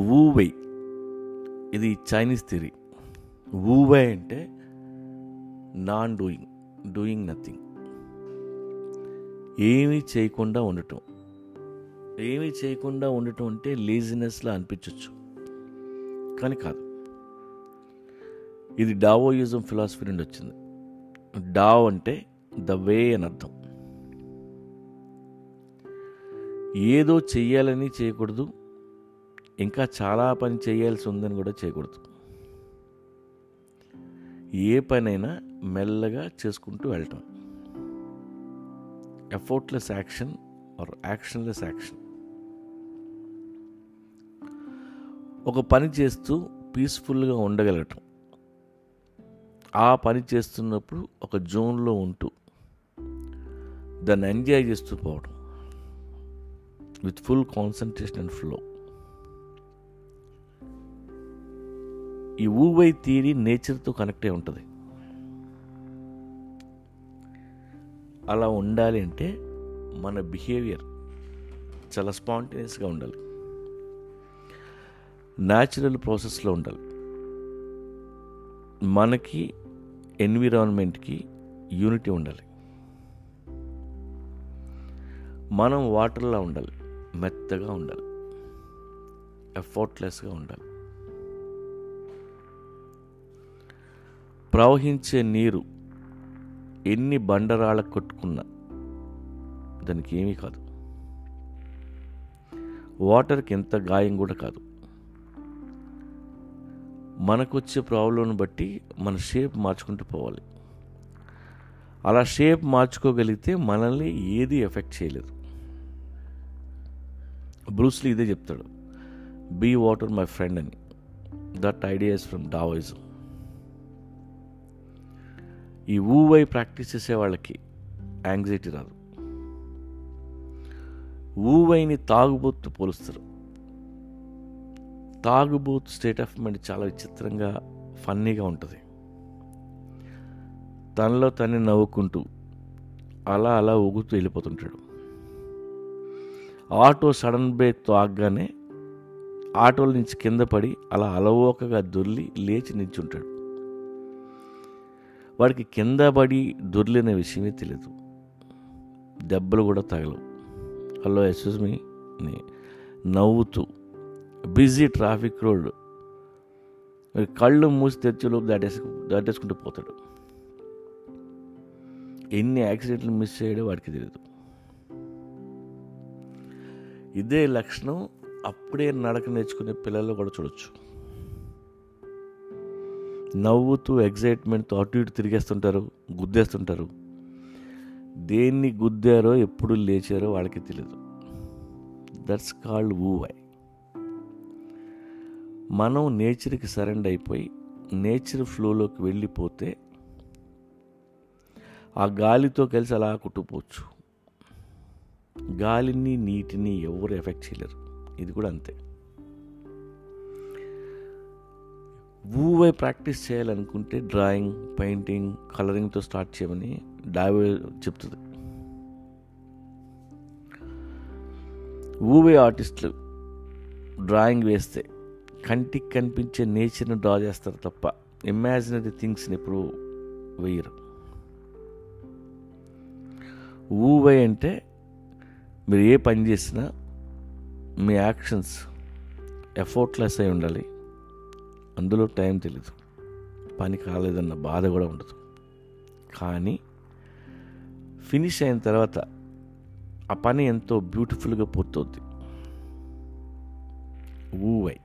వూవై. ఇది చైనీస్ థిరీ వూవై అంటే non doing doing nothing. ఏమీ చేయకుండా ఉండటం. ఏమీ చేయకుండా ఉండటం అంటే లేజినెస్లా అనిపించవచ్చు కానీ కాదు. ఇది డావోయిజం ఫిలాసఫీ నుండి వచ్చింది. డావ్ అంటే ద వే అని అర్థం. ఏదో చెయ్యాలని చేయకూడదు ఇంకా చాలా పని చేయాల్సి ఉందని కూడా చేయకూడదు. ఏ పనైనా మెల్లగా చేసుకుంటూ వెళ్ళటం. Effortless action or actionless action ఒక పని చేస్తూ పీస్ఫుల్గా ఉండగలగటం. ఆ పని చేస్తున్నప్పుడు ఒక జోన్లో ఉంటూ దాన్ని ఎంజాయ్ చేస్తూ పోవడం with full concentration and flow ఈ ఊవై థియరీ నేచర్తో కనెక్ట్ అయి ఉంటుంది. అలా ఉండాలి అంటే మన బిహేవియర్ చాలా స్పాంటేనియస్గా ఉండాలి. న్యాచురల్ ప్రాసెస్లో ఉండాలి. మనకి ఎన్విరాన్మెంట్కి యూనిటీ ఉండాలి. మనం వాటర్లా ఉండాలి. మెత్తగా ఉండాలి. ఎఫర్ట్లెస్గా ఉండాలి. ప్రవహించే నీరు ఎన్ని బండరాళ్ళ కొట్టుకున్నా దానికి ఏమీ కాదు. వాటర్కి ఎంత గాయం కూడా కాదు. మనకు వచ్చే ప్రాబ్లంను బట్టి మన షేప్ మార్చుకుంటూ పోవాలి. అలా షేప్ మార్చుకోగలిగితే మనల్ని ఏది ఎఫెక్ట్ చేయలేదు. బ్రూస్లీ ఇదే చెప్తాడు. బీ వాటర్ మై ఫ్రెండ్ అని. That ideas from Taoism. ఈ ఊవై ప్రాక్టీస్ చేసే వాళ్ళకి యాంగ్జైటీ రాదు. ఊవైని తాగుబోతు పోలుస్తారు. తాగుబోతు స్టేట్ ఆఫ్ మైండ్ చాలా విచిత్రంగా ఫన్నీగా ఉంటుంది. తనలో తనే నవ్వుకుంటూ అలా అలా ఊగుతూ వెళ్ళిపోతుంటాడు. ఆటో సడన్ బ్రేక్తో ఆగగానే ఆటోల నుంచి కింద పడి అలా అలవోకగా దొర్లి లేచి నిల్చుంటాడు వాడికి కింద పడి దొర్లిన విషయమే తెలియదు దెబ్బలు కూడా తగలవు. Hello excuse me. నవ్వుతూ బిజీ ట్రాఫిక్ రోడ్. కళ్ళు మూసి తెరిచేలోపు దాటేసుకు దాటేసుకుంటూ పోతాడు. ఎన్ని యాక్సిడెంట్లు మిస్ చేయడో వాడికి తెలియదు ఇదే లక్షణం అప్పుడే నడక నేర్చుకునే పిల్లల్లో కూడా చూడొచ్చు. నవ్వుతూ ఎగ్జైట్మెంట్తో అటు ఇటు తిరిగేస్తుంటారు గుద్దేస్తుంటారు. దేన్ని గుద్దారో ఎప్పుడు లేచారో వాళ్ళకి తెలియదు దట్స్ కాల్డ్ ఊవై మనం నేచర్కి సరెండ్ అయిపోయి నేచర్ ఫ్లోలోకి వెళ్ళిపోతే ఆ గాలితో కలిసి అలా కుట్టుపోవచ్చు గాలిని నీటిని ఎవరు ఎఫెక్ట్ చేయలేరు. ఇది కూడా అంతే. ఊవే ప్రాక్టీస్ చేయాలనుకుంటే డ్రాయింగ్ పెయింటింగ్ కలరింగ్తో స్టార్ట్ చేయమని డావే చెప్తుంది. ఊవే ఆర్టిస్టులు డ్రాయింగ్ వేస్తే కంటికి కనిపించే నేచర్ని డ్రా చేస్తారు తప్ప ఇమాజినరీ థింగ్స్ని ఎప్పుడు వేయరు. ఊవే అంటే మీరు ఏ పని చేసినా మీ యాక్షన్స్ ఎఫర్ట్లెస్ అయి ఉండాలి. అందులో టైం తెలీదు. పని కాలేదన్న బాధ కూడా ఉండదు. కానీ ఫినిష్ అయిన తర్వాత ఆ పని ఎంతో బ్యూటిఫుల్గా పూర్తవుద్ది. ఊవై